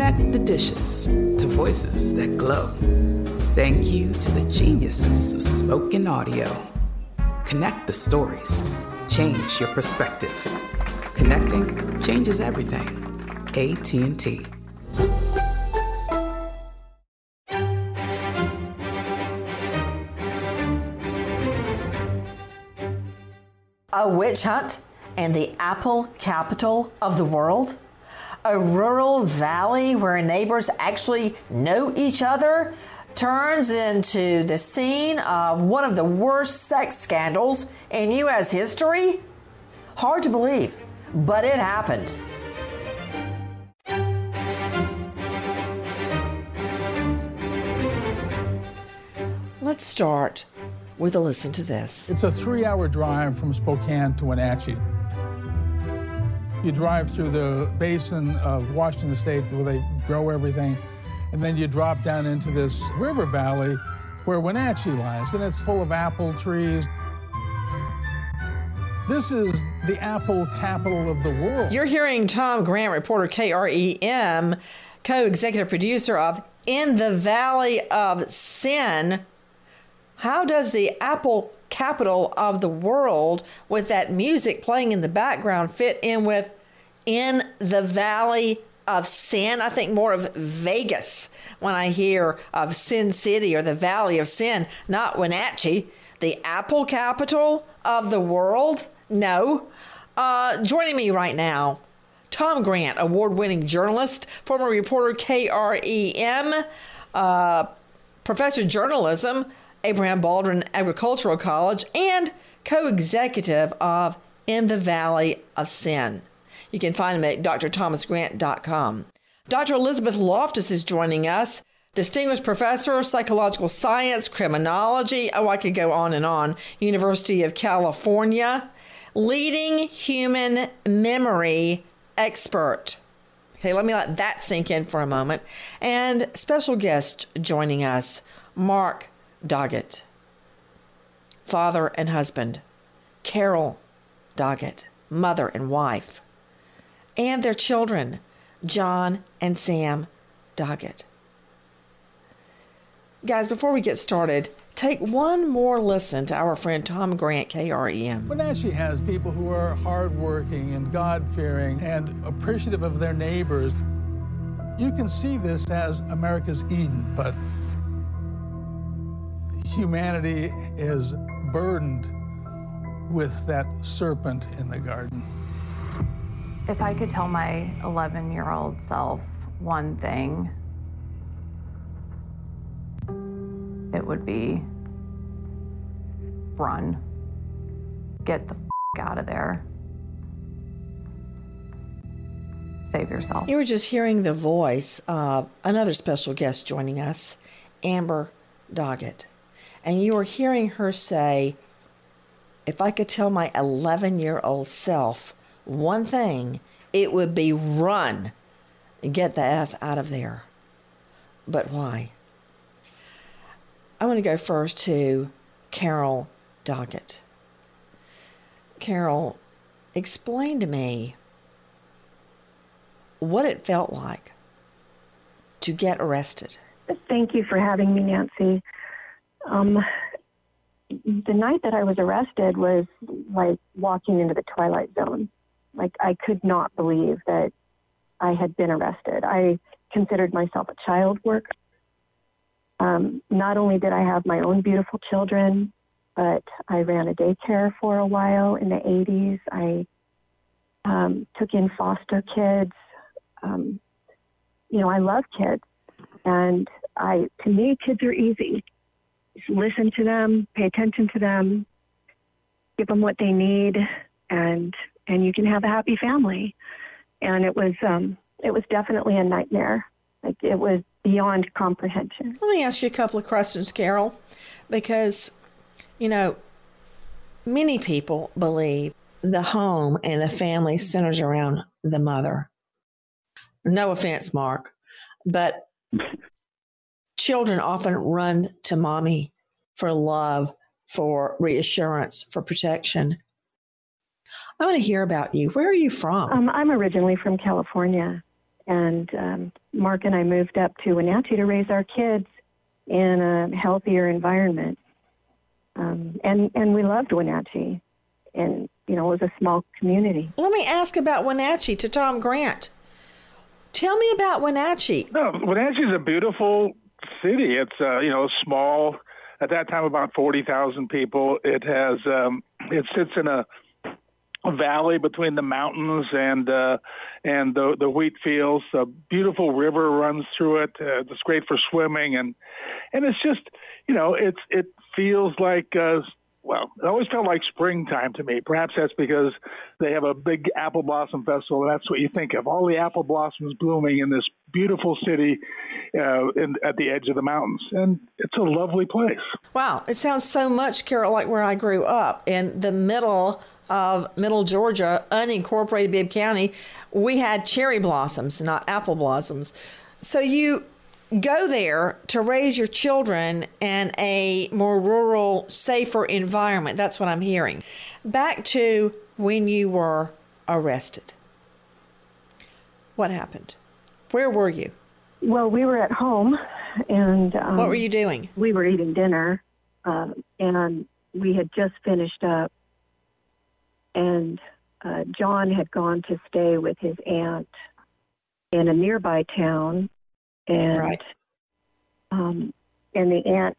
Connect the dishes to voices that glow. Thank you to the geniuses of spoken audio. Connect the stories. Change your perspective. Connecting changes everything. AT&T. A witch hunt and the apple capital of the world? A rural valley where neighbors actually know each other turns into the scene of one of the worst sex scandals in U.S. history? Hard to believe, but it happened. Let's start with a listen to this. It's a three hour drive from Spokane to Wenatchee. You drive through the basin of Washington State where they grow everything, and then you drop down into this river valley where Wenatchee lies, and it's full of apple trees. This is the apple capital of the world. You're hearing Tom Grant, reporter KREM, co executive producer of In the Valley of Sin. How does the Apple capital of the world, with that music playing in the background, fit in with In the Valley of Sin? I think more of Vegas when I hear of Sin City or the Valley of Sin, not Wenatchee, the Apple capital of the world. No. Uh, joining me right now, Tom Grant, award winning journalist, former reporter KREM, uh, professor of journalism, Abraham Baldwin Agricultural College, and co executive of In the Valley of Sin. You can find him at drthomasgrant.com. Dr. Elizabeth Loftus is joining us, distinguished professor of psychological science, criminology. Oh, I could go on and on. University of California, leading human memory expert. Okay, let me let that sink in for a moment. And special guest joining us, Mark Doggett, father and husband, Carol Doggett, mother and wife, and their children, John and Sam Doggett. Guys, before we get started, take one more listen to our friend Tom Grant, KREM. Wenatchee has people who are hardworking and God fearing and appreciative of their neighbors. You can see this as America's Eden, but humanity is burdened with that serpent in the garden. If I could tell my 11 year old self one thing, it would be run. Get the f- out of there. Save yourself. You were just hearing the voice of another special guest joining us, Amber Doggett. And you were hearing her say, if I could tell my 11 year old self one thing, it would be run and get the F out of there. But why? I want to go first to Carol Doggett. Carol, explain to me what it felt like to get arrested. Thank you for having me, Nancy. Um, the night that I was arrested was like walking into the twilight zone. Like I could not believe that I had been arrested. I considered myself a child worker. Um, not only did I have my own beautiful children, but I ran a daycare for a while in the 80s. I um, took in foster kids. Um, you know, I love kids, and I to me, kids are easy. Listen to them, pay attention to them, give them what they need, and and you can have a happy family. And it was um, it was definitely a nightmare. Like it was beyond comprehension. Let me ask you a couple of questions, Carol, because you know many people believe the home and the family centers around the mother. No offense, Mark, but children often run to mommy for love, for reassurance, for protection. I want to hear about you. Where are you from? Um, I'm originally from California, and um, Mark and I moved up to Wenatchee to raise our kids in a healthier environment. Um, and and we loved Wenatchee, and you know it was a small community. Let me ask about Wenatchee to Tom Grant. Tell me about Wenatchee. No, Wenatchee is a beautiful city. It's uh, you know small. At that time, about forty thousand people. It has um, it sits in a, a valley between the mountains and uh, and the the wheat fields. A beautiful river runs through it. Uh, it's great for swimming and and it's just you know it's it feels like uh, well, it always felt like springtime to me. Perhaps that's because they have a big apple blossom festival, and that's what you think of all the apple blossoms blooming in this beautiful city uh, in, at the edge of the mountains. And it's a lovely place. Wow, it sounds so much, Carol, like where I grew up in the middle of Middle Georgia, unincorporated Bibb County. We had cherry blossoms, not apple blossoms. So you go there to raise your children in a more rural, safer environment. That's what I'm hearing. Back to when you were arrested. What happened? Where were you? Well, we were at home, and um, what were you doing? We were eating dinner, uh, and we had just finished up, and uh, John had gone to stay with his aunt in a nearby town and Right. um, and the aunt,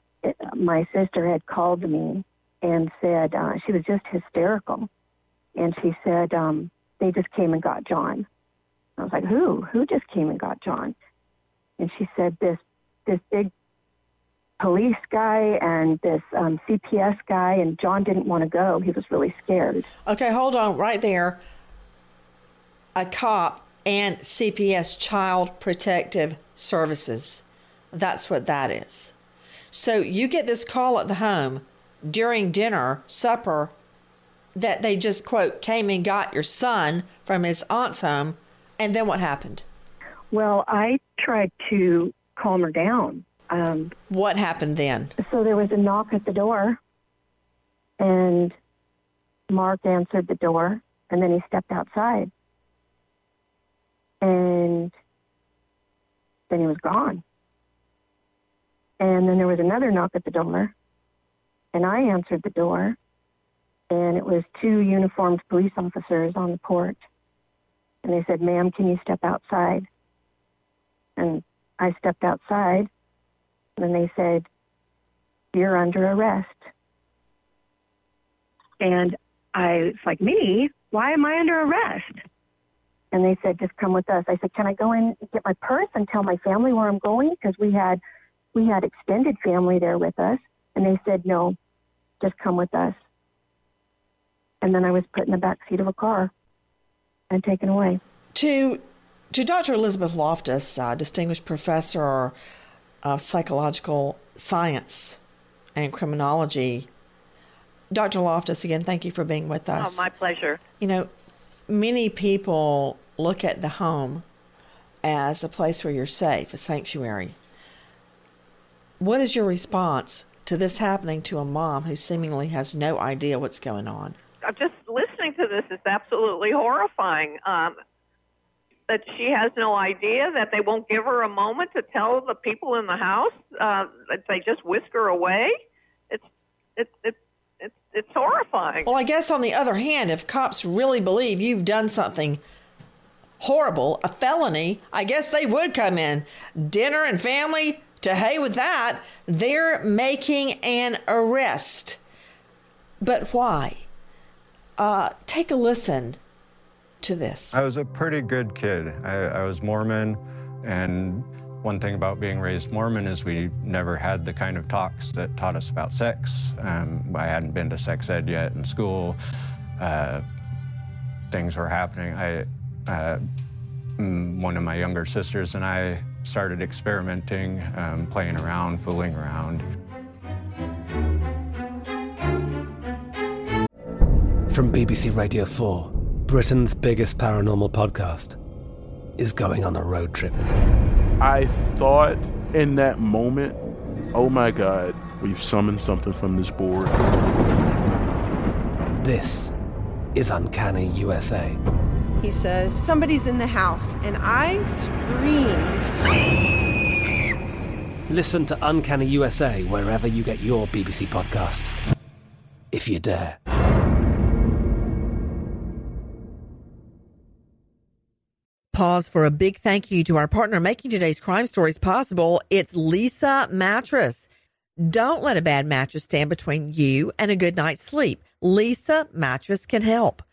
my sister had called me and said uh, she was just hysterical, and she said um, they just came and got John. I was like, who? Who just came and got John? And she said this this big police guy and this um, CPS guy, and John didn't want to go. He was really scared. Okay, hold on right there. A cop and CPS, Child Protective Services. That's what that is. So you get this call at the home during dinner, supper, that they just, quote, came and got your son from his aunt's home. And then what happened? Well, I tried to calm her down. Um, What happened then? so there was a knock at the door, and Mark answered the door, and then he stepped outside, and then he was gone. And then there was another knock at the door, and I answered the door, and it was two uniformed police officers on the porch, and they said, "Ma'am, can you step outside?" And I stepped outside, and they said, you're under arrest. And I was like, me? Why am I under arrest? And they said, just come with us. I said, can I go in and get my purse and tell my family where I'm going? Because we had, we had extended family there with us. And they said, no, just come with us. And then I was put in the back seat of a car and taken away. To, to Dr. Elizabeth Loftus, uh, distinguished professor of psychological science and criminology. Dr. Loftus, again, thank you for being with us. Oh, my pleasure. You know, many people look at the home as a place where you're safe, a sanctuary. What is your response to this happening to a mom who seemingly has no idea what's going on? I'm just listening to this is absolutely horrifying. Um, that she has no idea that they won't give her a moment to tell the people in the house uh, that they just whisk her away. It's it's it's it's it's horrifying. Well, I guess on the other hand, if cops really believe you've done something horrible, a felony, I guess they would come in. Dinner and family, to hay with that. They're making an arrest. But why? Uh, take a listen to this. I was a pretty good kid. I, I was Mormon, and one thing about being raised Mormon is we never had the kind of talks that taught us about sex. Um, I hadn't been to sex ed yet in school. Uh, things were happening. I, uh, one of my younger sisters and I started experimenting, um, playing around, fooling around. From BBC Radio 4, Britain's biggest paranormal podcast is going on a road trip. I thought in that moment, oh my God, we've summoned something from this board. This is Uncanny USA. He says, Somebody's in the house, and I screamed. Listen to Uncanny USA wherever you get your BBC podcasts, if you dare. Pause for a big thank you to our partner making today's crime stories possible. It's Leesa Mattress. Don't let a bad mattress stand between you and a good night's sleep. Leesa Mattress can help.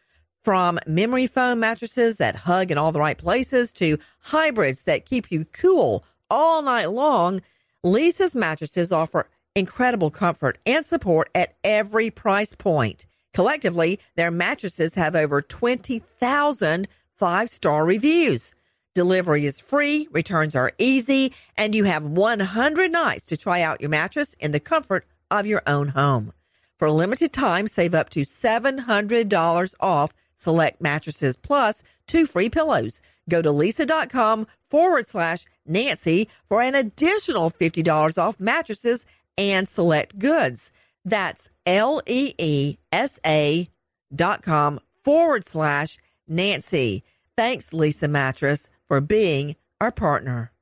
From memory foam mattresses that hug in all the right places to hybrids that keep you cool all night long, Leesa's mattresses offer incredible comfort and support at every price point. Collectively, their mattresses have over 20,000 five star reviews. Delivery is free, returns are easy, and you have 100 nights to try out your mattress in the comfort of your own home. For a limited time, save up to $700 off select mattresses plus two free pillows. Go to leesa.com forward slash Nancy for an additional $50 off mattresses and select goods. That's L E E S A dot com forward slash Nancy. Thanks, Leesa Mattress, for being our partner.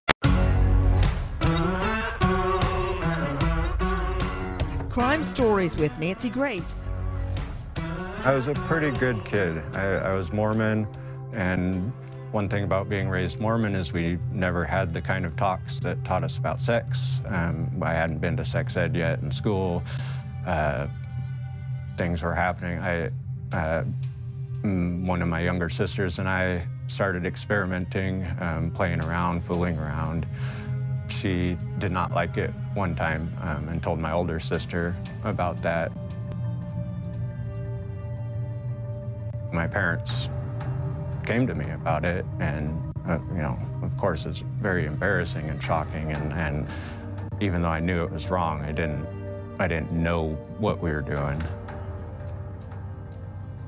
Crime Stories with Nancy Grace. I was a pretty good kid. I, I was Mormon, and one thing about being raised Mormon is we never had the kind of talks that taught us about sex. Um, I hadn't been to sex ed yet in school. Uh, things were happening. I, uh, one of my younger sisters and I started experimenting, um, playing around, fooling around. She did not like it one time um, and told my older sister about that. My parents came to me about it, and uh, you know, of course, it's very embarrassing and shocking. And, and even though I knew it was wrong, I didn't, I didn't know what we were doing.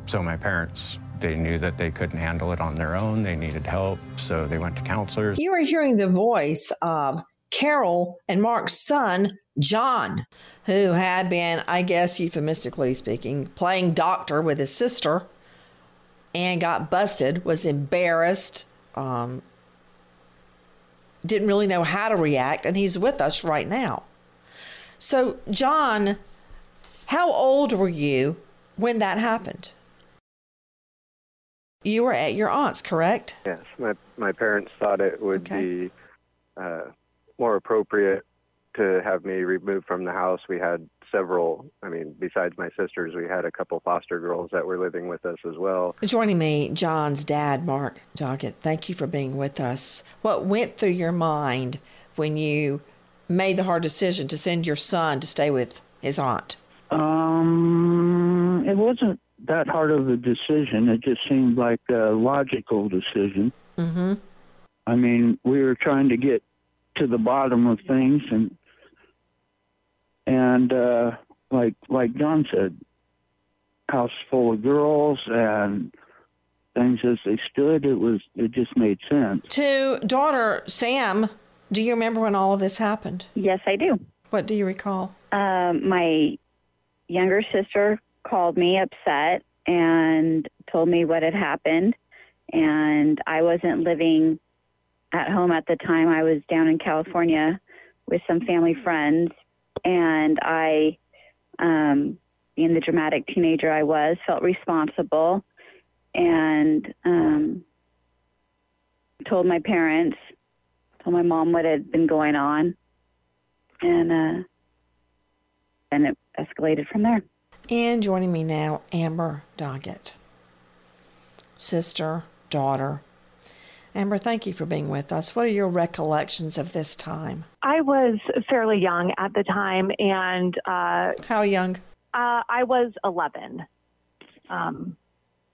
So my parents, they knew that they couldn't handle it on their own. They needed help, so they went to counselors. You are hearing the voice of Carol and Mark's son, John, who had been, I guess, euphemistically speaking, playing doctor with his sister and got busted, was embarrassed, um, didn't really know how to react, and he's with us right now. So, John, how old were you when that happened? You were at your aunt's, correct? Yes, my my parents thought it would okay. be uh, more appropriate to have me removed from the house. We had several, I mean, besides my sisters, we had a couple foster girls that were living with us as well. Joining me, John's dad, Mark Doggett. Thank you for being with us. What went through your mind when you made the hard decision to send your son to stay with his aunt? Um, it wasn't that hard of a decision. It just seemed like a logical decision. Mm-hmm. I mean, we were trying to get to the bottom of things, and and uh, like like John said, house full of girls and things as they stood. It was it just made sense. To daughter Sam, do you remember when all of this happened? Yes, I do. What do you recall? Um, my younger sister called me upset and told me what had happened, and I wasn't living at home at the time. I was down in California with some family friends, and I, um, being the dramatic teenager I was, felt responsible and um, told my parents, told my mom what had been going on, and uh, and it escalated from there. And joining me now, Amber Doggett, sister, daughter. Amber, thank you for being with us. What are your recollections of this time? I was fairly young at the time, and uh, how young? Uh, I was 11. Um,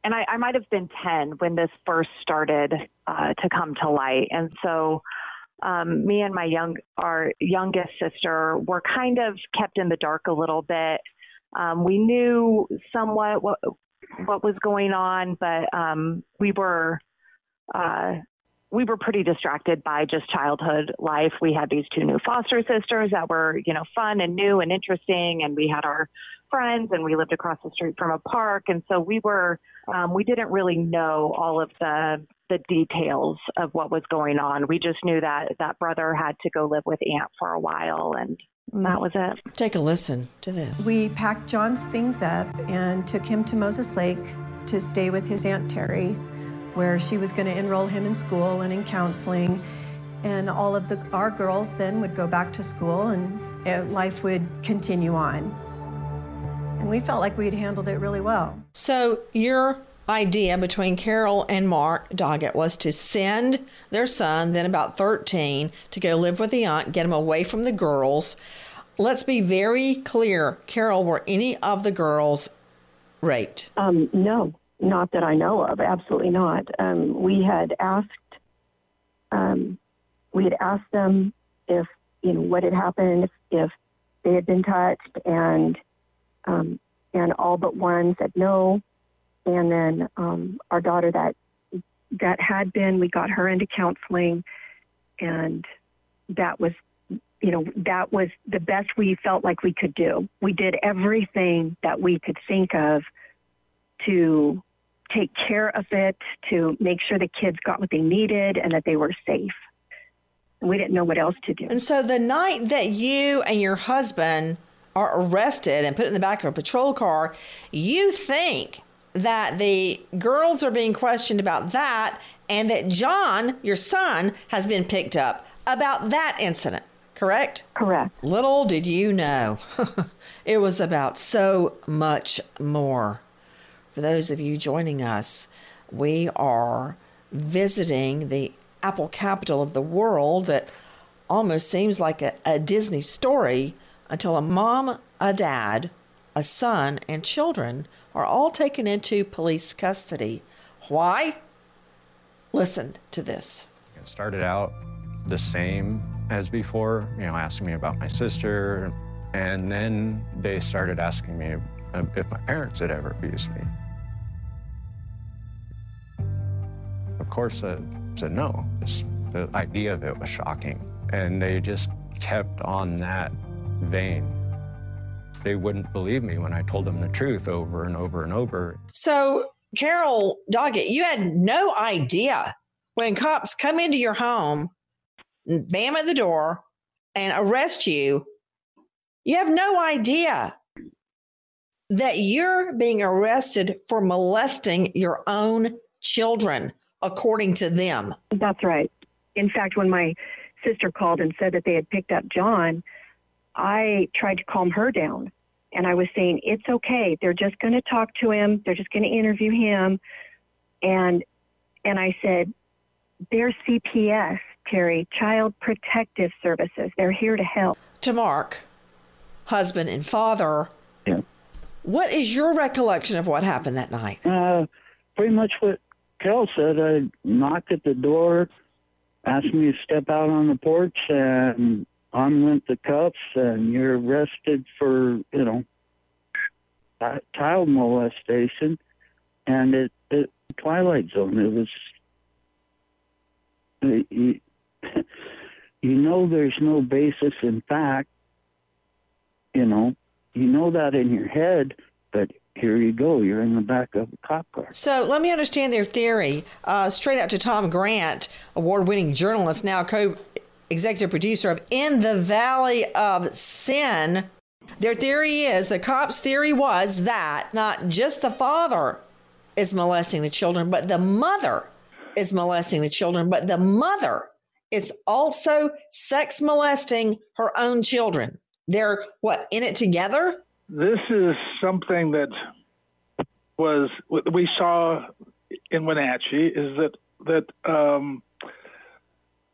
and I, I might have been 10 when this first started uh, to come to light. And so um, me and my young, our youngest sister were kind of kept in the dark a little bit. Um, we knew somewhat what, what was going on, but um, we were uh, we were pretty distracted by just childhood life. We had these two new foster sisters that were, you know, fun and new and interesting, and we had our friends, and we lived across the street from a park, and so we were, um, we didn't really know all of the the details of what was going on. We just knew that that brother had to go live with Aunt for a while, and that was it. Take a listen to this. We packed John's things up and took him to Moses Lake to stay with his Aunt Terry where she was going to enroll him in school and in counseling. And all of the, our girls then would go back to school and uh, life would continue on. And we felt like we'd handled it really well. So, your idea between Carol and Mark Doggett was to send their son, then about 13, to go live with the aunt, get him away from the girls. Let's be very clear Carol, were any of the girls raped? Um, no. Not that I know of, absolutely not. Um, we had asked, um, we had asked them if you know what had happened, if, they had been touched, and um, and all but one said no. And then um, our daughter that that had been, we got her into counseling, and that was you know that was the best we felt like we could do. We did everything that we could think of to take care of it, to make sure the kids got what they needed and that they were safe. And we didn't know what else to do. And so the night that you and your husband are arrested and put in the back of a patrol car, you think that the girls are being questioned about that and that John, your son, has been picked up about that incident, correct? Correct. Little did you know, it was about so much more. For those of you joining us, we are visiting the Apple capital of the world that almost seems like a, a Disney story until a mom, a dad, a son, and children are all taken into police custody. Why? Listen to this. It started out the same as before, you know, asking me about my sister. And then they started asking me if my parents had ever abused me. Of course, I said no. The idea of it was shocking. And they just kept on that vein. They wouldn't believe me when I told them the truth over and over and over. So, Carol Doggett, you had no idea when cops come into your home, bam at the door, and arrest you. You have no idea that you're being arrested for molesting your own children according to them. That's right. In fact, when my sister called and said that they had picked up John, I tried to calm her down. And I was saying, it's okay. They're just going to talk to him. They're just going to interview him. And and I said, they're CPS, Terry, Child Protective Services. They're here to help. To Mark, husband and father, yeah. what is your recollection of what happened that night? Uh, pretty much what Kel said uh, I knocked at the door, asked me to step out on the porch, and on went the cuffs, and you're arrested for, you know, child molestation. And it, it Twilight Zone. It was, uh, you, you know, there's no basis in fact. You know, you know that in your head, but here you go. You're in the back of a cop car. So let me understand their theory. Uh, straight out to Tom Grant, award winning journalist, now co executive producer of In the Valley of Sin. Their theory is the cops' theory was that not just the father is molesting the children, but the mother is molesting the children, but the mother is also sex molesting her own children. They're what in it together? This is something that was we saw in Wenatchee is that that um,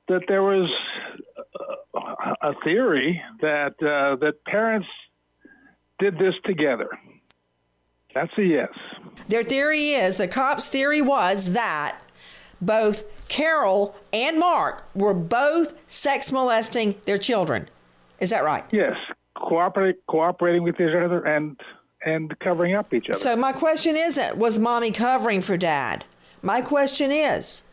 that there was a theory that uh, that parents did this together. That's a yes. Their theory is the cops' theory was that both Carol and Mark were both sex molesting their children. Is that right? Yes, cooperate, cooperating with each other and and covering up each other. So my question isn't was mommy covering for dad? My question is,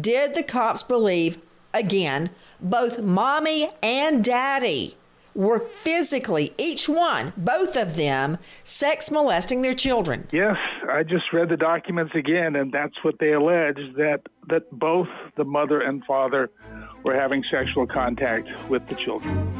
did the cops believe again both mommy and daddy were physically, each one, both of them, sex molesting their children. Yes, I just read the documents again, and that's what they allege that that both the mother and father were having sexual contact with the children.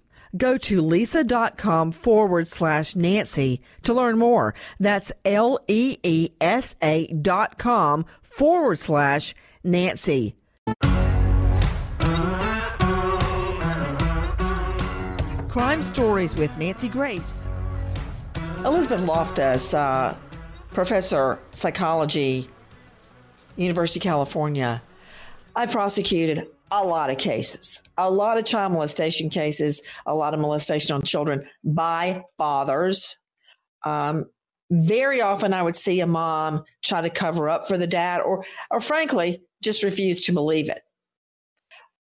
Go to leesa.com forward slash Nancy to learn more. That's L E E S A dot com forward slash Nancy. Crime Stories with Nancy Grace. Elizabeth Loftus, uh, professor psychology, University of California. I prosecuted a lot of cases, a lot of child molestation cases, a lot of molestation on children by fathers. Um, very often, I would see a mom try to cover up for the dad, or, or frankly, just refuse to believe it.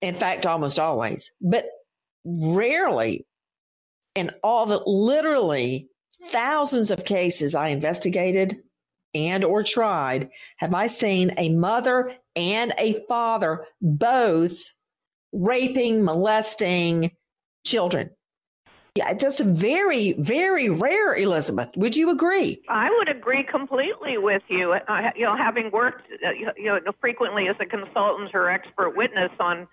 In fact, almost always, but rarely in all the literally thousands of cases I investigated and or tried have I seen a mother and a father both raping, molesting children. Yeah, that's very, very rare, Elizabeth. Would you agree? I would agree completely with you. Uh, you know, having worked, uh, you know, frequently as a consultant or expert witness on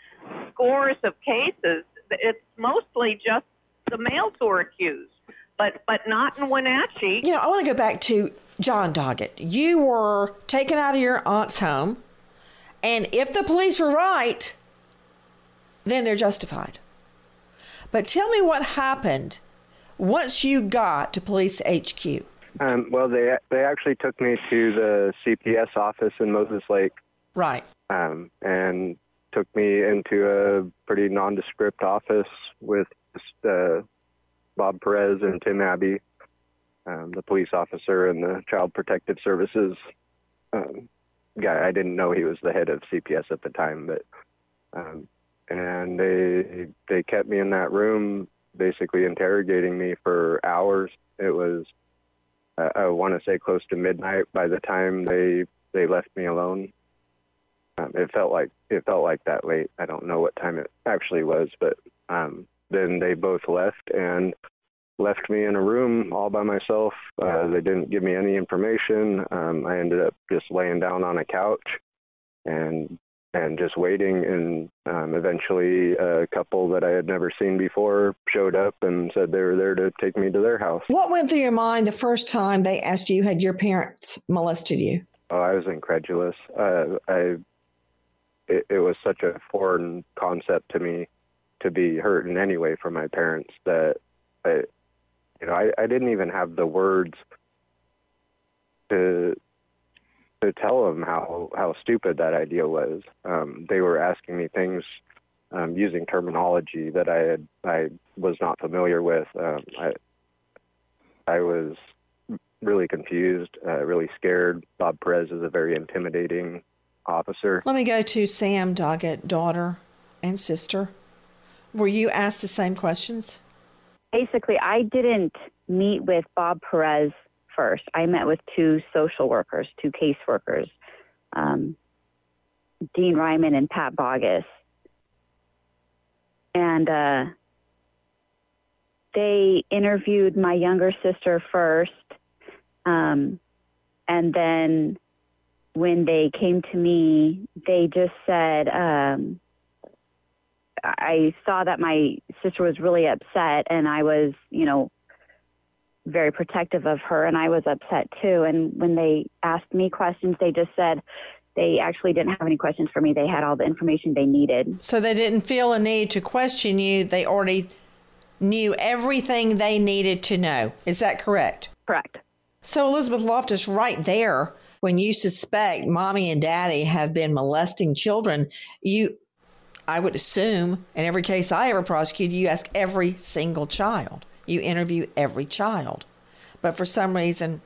scores of cases, it's mostly just the males who are accused, but but not in Wenatchee. You know, I want to go back to John Doggett. You were taken out of your aunt's home and if the police are right, then they're justified. But tell me what happened once you got to police HQ. Um, well, they they actually took me to the CPS office in Moses Lake. Right. Um, and took me into a pretty nondescript office with uh, Bob Perez and Tim Abbey, um, the police officer and the Child Protective Services um, guy. I didn't know he was the head of CPS at the time, but um, and they they kept me in that room, basically interrogating me for hours. It was uh, I want to say close to midnight by the time they they left me alone. Um, it felt like it felt like that late. I don't know what time it actually was, but um, then they both left and left me in a room all by myself. Uh, they didn't give me any information. Um, I ended up just laying down on a couch and and just waiting. And um, eventually, a couple that I had never seen before showed up and said they were there to take me to their house. What went through your mind the first time they asked you had your parents molested you? Oh, I was incredulous. Uh, I it, it was such a foreign concept to me to be hurt in any way from my parents that I, you know, I, I didn't even have the words to to tell them how how stupid that idea was. Um, they were asking me things um, using terminology that I had I was not familiar with. Um, I I was really confused, uh, really scared. Bob Perez is a very intimidating officer. Let me go to Sam Doggett, daughter and sister. Were you asked the same questions? Basically, I didn't meet with Bob Perez first. I met with two social workers, two caseworkers, um, Dean Ryman and Pat Bogus. And uh, they interviewed my younger sister first. Um, and then when they came to me, they just said, um, I saw that my sister was really upset, and I was, you know, very protective of her, and I was upset too. And when they asked me questions, they just said they actually didn't have any questions for me. They had all the information they needed. So they didn't feel a need to question you. They already knew everything they needed to know. Is that correct? Correct. So, Elizabeth Loftus, right there, when you suspect mommy and daddy have been molesting children, you, I would assume, in every case I ever prosecuted, you ask every single child. You interview every child. But for some reason,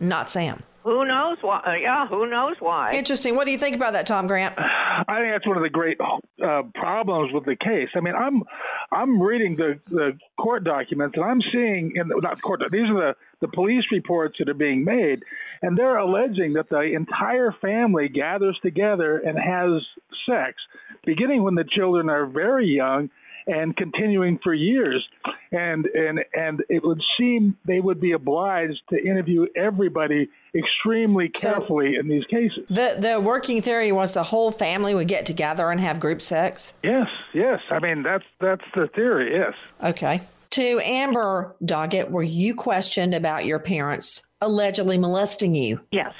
not Sam. Who knows why? Uh, yeah, who knows why? Interesting. What do you think about that, Tom Grant? I think that's one of the great uh, problems with the case. I mean, I'm I'm reading the, the court documents and I'm seeing in the, not court. These are the the police reports that are being made, and they're alleging that the entire family gathers together and has sex, beginning when the children are very young and continuing for years. And and and it would seem they would be obliged to interview everybody extremely carefully so in these cases. The the working theory was the whole family would get together and have group sex. Yes, yes. I mean that's that's the theory. Yes. Okay. To Amber Doggett, were you questioned about your parents allegedly molesting you? Yes.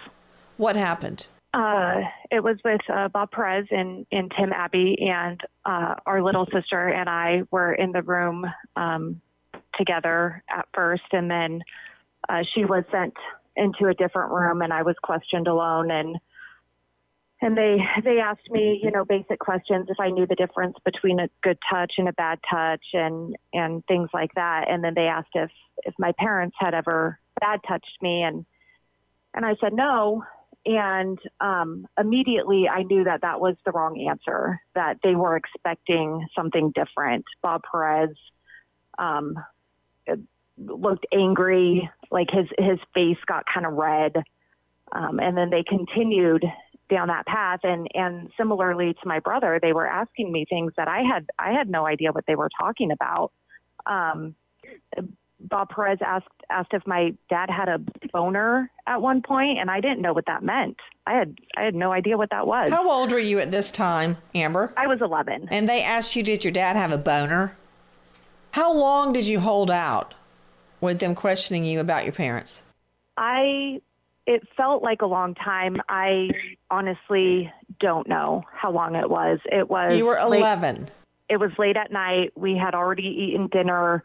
What happened? Uh, it was with uh, Bob Perez and, and Tim Abbey, and uh, our little sister and I were in the room um, together at first, and then uh, she was sent into a different room, and I was questioned alone. and And they they asked me, you know, basic questions if I knew the difference between a good touch and a bad touch, and and things like that. And then they asked if if my parents had ever bad touched me, and and I said no and um, immediately I knew that that was the wrong answer, that they were expecting something different. Bob Perez um, looked angry, like his, his face got kind of red. Um, and then they continued down that path and and similarly to my brother they were asking me things that i had i had no idea what they were talking about um, Bob Perez asked asked if my dad had a boner at one point, and I didn't know what that meant. I had I had no idea what that was. How old were you at this time, Amber? I was 11. And they asked you, did your dad have a boner? How long did you hold out with them questioning you about your parents? I it felt like a long time. I honestly don't know how long it was. It was You were 11. Late, it was late at night. We had already eaten dinner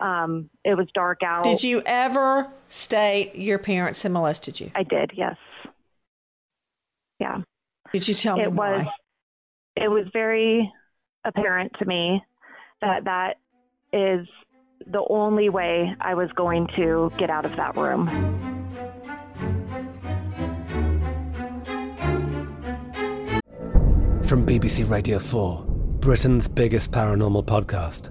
um, it was dark out. Did you ever state your parents had molested you? I did, yes. Yeah. Did you tell me it why? Was, it was very apparent to me that that is the only way I was going to get out of that room. From BBC Radio 4, Britain's biggest paranormal podcast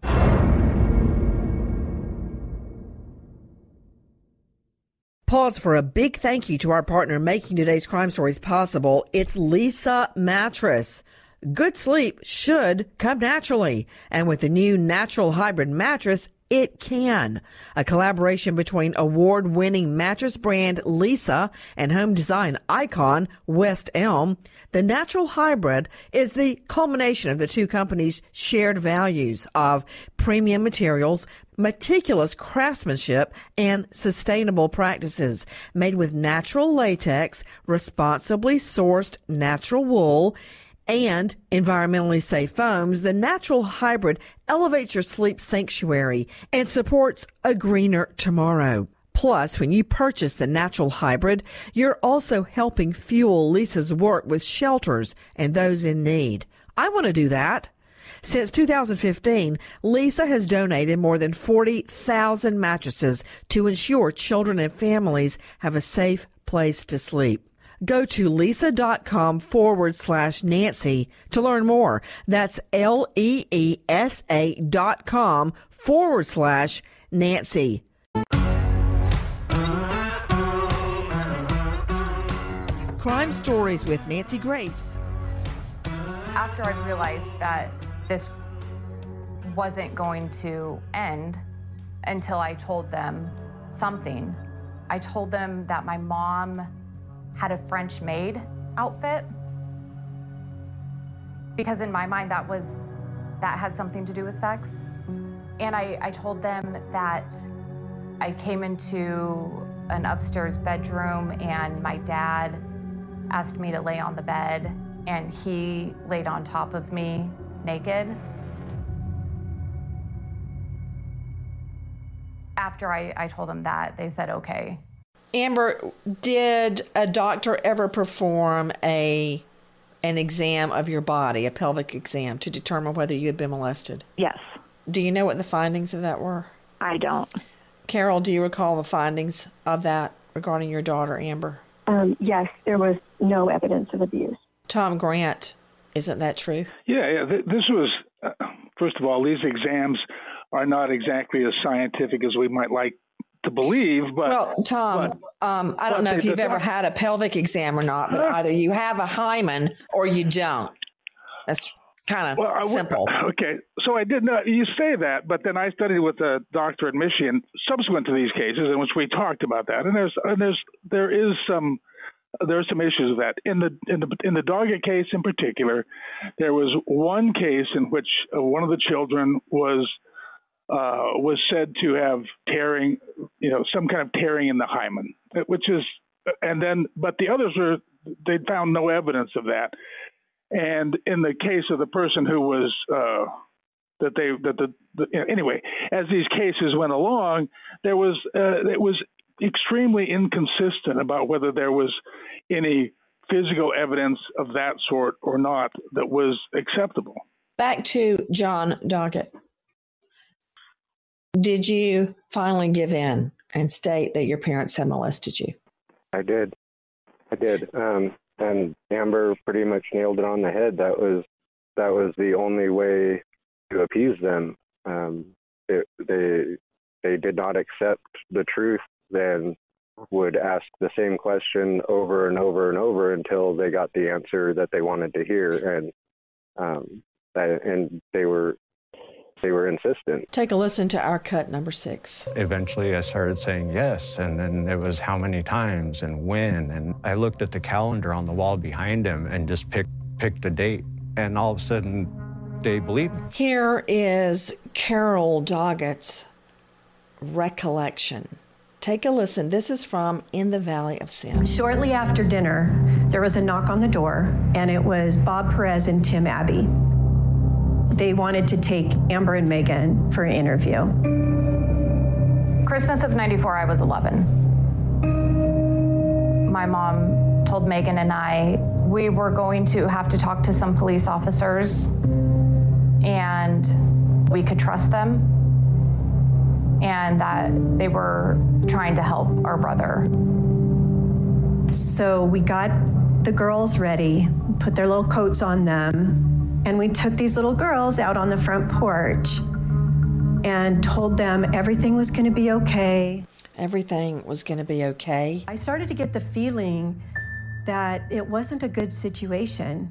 Pause for a big thank you to our partner making today's crime stories possible. It's Leesa Mattress. Good sleep should come naturally. And with the new natural hybrid mattress, it can. A collaboration between award winning mattress brand Leesa and home design icon West Elm. The natural hybrid is the culmination of the two companies' shared values of premium materials, meticulous craftsmanship, and sustainable practices. Made with natural latex, responsibly sourced natural wool, and environmentally safe foams, the natural hybrid elevates your sleep sanctuary and supports a greener tomorrow. Plus, when you purchase the natural hybrid, you're also helping fuel Leesa's work with shelters and those in need. I want to do that. Since 2015, Leesa has donated more than 40,000 mattresses to ensure children and families have a safe place to sleep. Go to leesa.com forward slash Nancy to learn more. That's L E E S A dot com forward slash Nancy. Crime Stories with Nancy Grace. After I realized that this wasn't going to end until I told them something, I told them that my mom had a French maid outfit because in my mind that was that had something to do with sex. And I, I told them that I came into an upstairs bedroom and my dad asked me to lay on the bed and he laid on top of me naked. After I, I told them that, they said, okay. Amber, did a doctor ever perform a an exam of your body, a pelvic exam, to determine whether you had been molested? Yes. Do you know what the findings of that were? I don't. Carol, do you recall the findings of that regarding your daughter, Amber? Um, yes, there was no evidence of abuse. Tom Grant, isn't that true? Yeah, yeah. This was, uh, first of all, these exams are not exactly as scientific as we might like to believe. But well, Tom, but, um, I don't know if you've ever had a pelvic exam or not, but either you have a hymen or you don't. That's kind of well, simple. okay, so I did not. You say that, but then I studied with a doctor in Michigan subsequent to these cases, in which we talked about that, and there's and there's there is some there are some issues with that. In the in the in the Doggett case in particular, there was one case in which uh, one of the children was uh, was said to have tearing, you know, some kind of tearing in the hymen, which is, and then, but the others were, they found no evidence of that. And in the case of the person who was, uh, that they, that the, the anyway, as these cases went along, there was, uh, it was extremely inconsistent about whether there was any physical evidence of that sort or not that was acceptable. Back to John Doggett. Did you finally give in and state that your parents had molested you? I did. I did. Um, and Amber pretty much nailed it on the head. That was that was the only way to appease them. Um, it, they they did not accept the truth. Then would ask the same question over and over and over until they got the answer that they wanted to hear. And um, that, and they were they were insistent. Take a listen to our cut number six. Eventually, I started saying yes, and then it was how many times and when. And I looked at the calendar on the wall behind him and just picked picked a date, and all of a sudden, they believed. Here is Carol Doggett's recollection. Take a listen. This is from In the Valley of Sin. Shortly after dinner, there was a knock on the door, and it was Bob Perez and Tim Abbey. They wanted to take Amber and Megan for an interview. Christmas of 94, I was 11. My mom told Megan and I we were going to have to talk to some police officers and we could trust them. And that they were trying to help our brother. So we got the girls ready, put their little coats on them, and we took these little girls out on the front porch and told them everything was going to be okay. Everything was going to be okay. I started to get the feeling that it wasn't a good situation.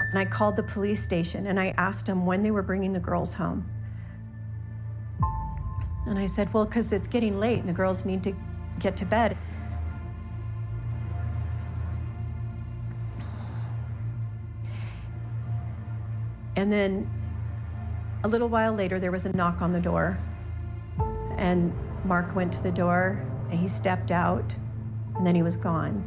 And I called the police station and I asked them when they were bringing the girls home. And I said, well, because it's getting late and the girls need to get to bed. And then a little while later, there was a knock on the door. And Mark went to the door and he stepped out and then he was gone.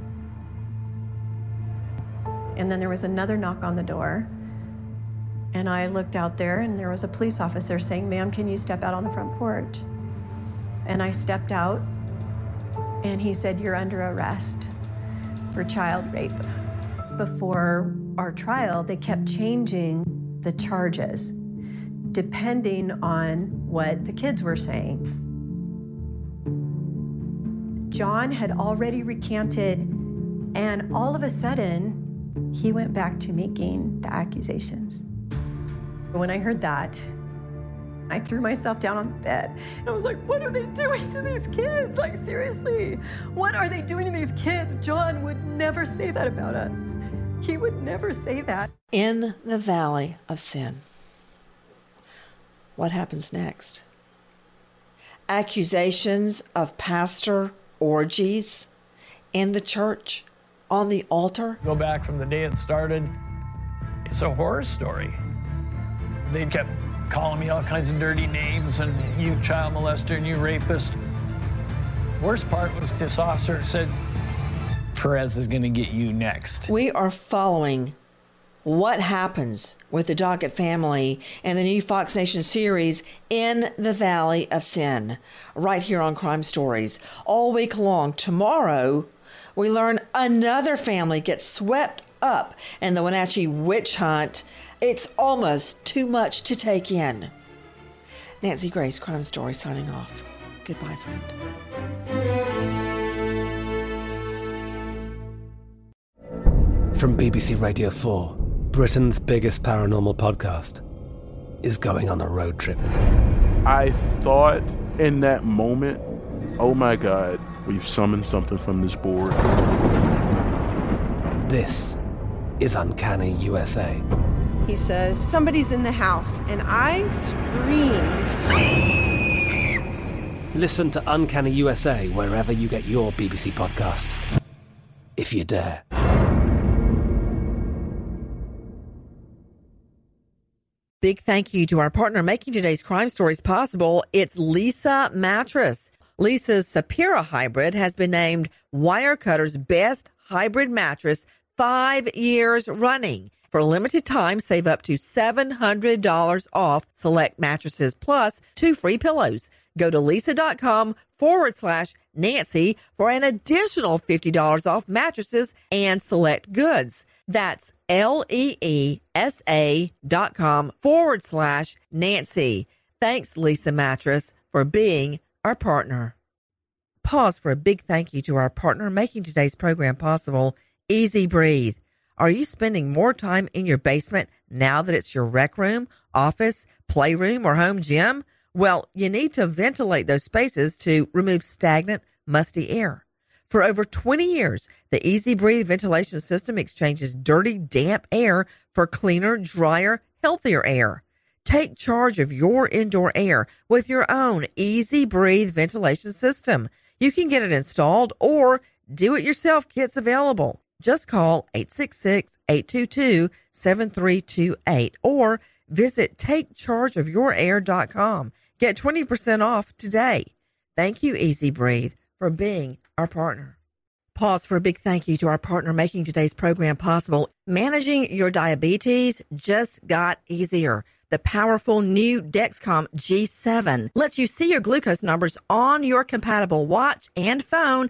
And then there was another knock on the door. And I looked out there and there was a police officer saying, Ma'am, can you step out on the front porch? And I stepped out and he said, You're under arrest for child rape. Before our trial, they kept changing the charges depending on what the kids were saying. John had already recanted, and all of a sudden, he went back to making the accusations. When I heard that, I threw myself down on the bed. I was like, what are they doing to these kids? Like, seriously, what are they doing to these kids? John would never say that about us. He would never say that. In the valley of sin. What happens next? Accusations of pastor orgies in the church, on the altar. Go back from the day it started, it's a horror story. They kept calling me all kinds of dirty names and you child molester and you rapist. Worst part was this officer said, Perez is going to get you next. We are following what happens with the Doggett family and the new Fox Nation series in the Valley of Sin, right here on Crime Stories. All week long, tomorrow, we learn another family gets swept up in the Wenatchee witch hunt. It's almost too much to take in. Nancy Grace, Crime Story, signing off. Goodbye, friend. From BBC Radio 4, Britain's biggest paranormal podcast is going on a road trip. I thought in that moment, oh my God, we've summoned something from this board. This is Uncanny USA. He says, Somebody's in the house, and I screamed. Listen to Uncanny USA wherever you get your BBC podcasts, if you dare. Big thank you to our partner making today's crime stories possible. It's Leesa Mattress. Leesa's Sapira Hybrid has been named Wirecutter's best hybrid mattress five years running. For a limited time, save up to $700 off select mattresses plus two free pillows. Go to leesa.com forward slash Nancy for an additional $50 off mattresses and select goods. That's L-E-E-S-A dot com forward slash Nancy. Thanks, Leesa Mattress, for being our partner. Pause for a big thank you to our partner making today's program possible, EZ Breathe. Are you spending more time in your basement now that it's your rec room, office, playroom, or home gym? Well, you need to ventilate those spaces to remove stagnant, musty air. For over 20 years, the EZ Breathe ventilation system exchanges dirty, damp air for cleaner, drier, healthier air. Take charge of your indoor air with your own EZ Breathe ventilation system. You can get it installed or do it yourself kits available. Just call 866-822-7328 or visit takechargeofyourair.com. Get 20% off today. Thank you, EZ Breathe, for being our partner. Pause for a big thank you to our partner making today's program possible. Managing your diabetes just got easier. The powerful new Dexcom G7 lets you see your glucose numbers on your compatible watch and phone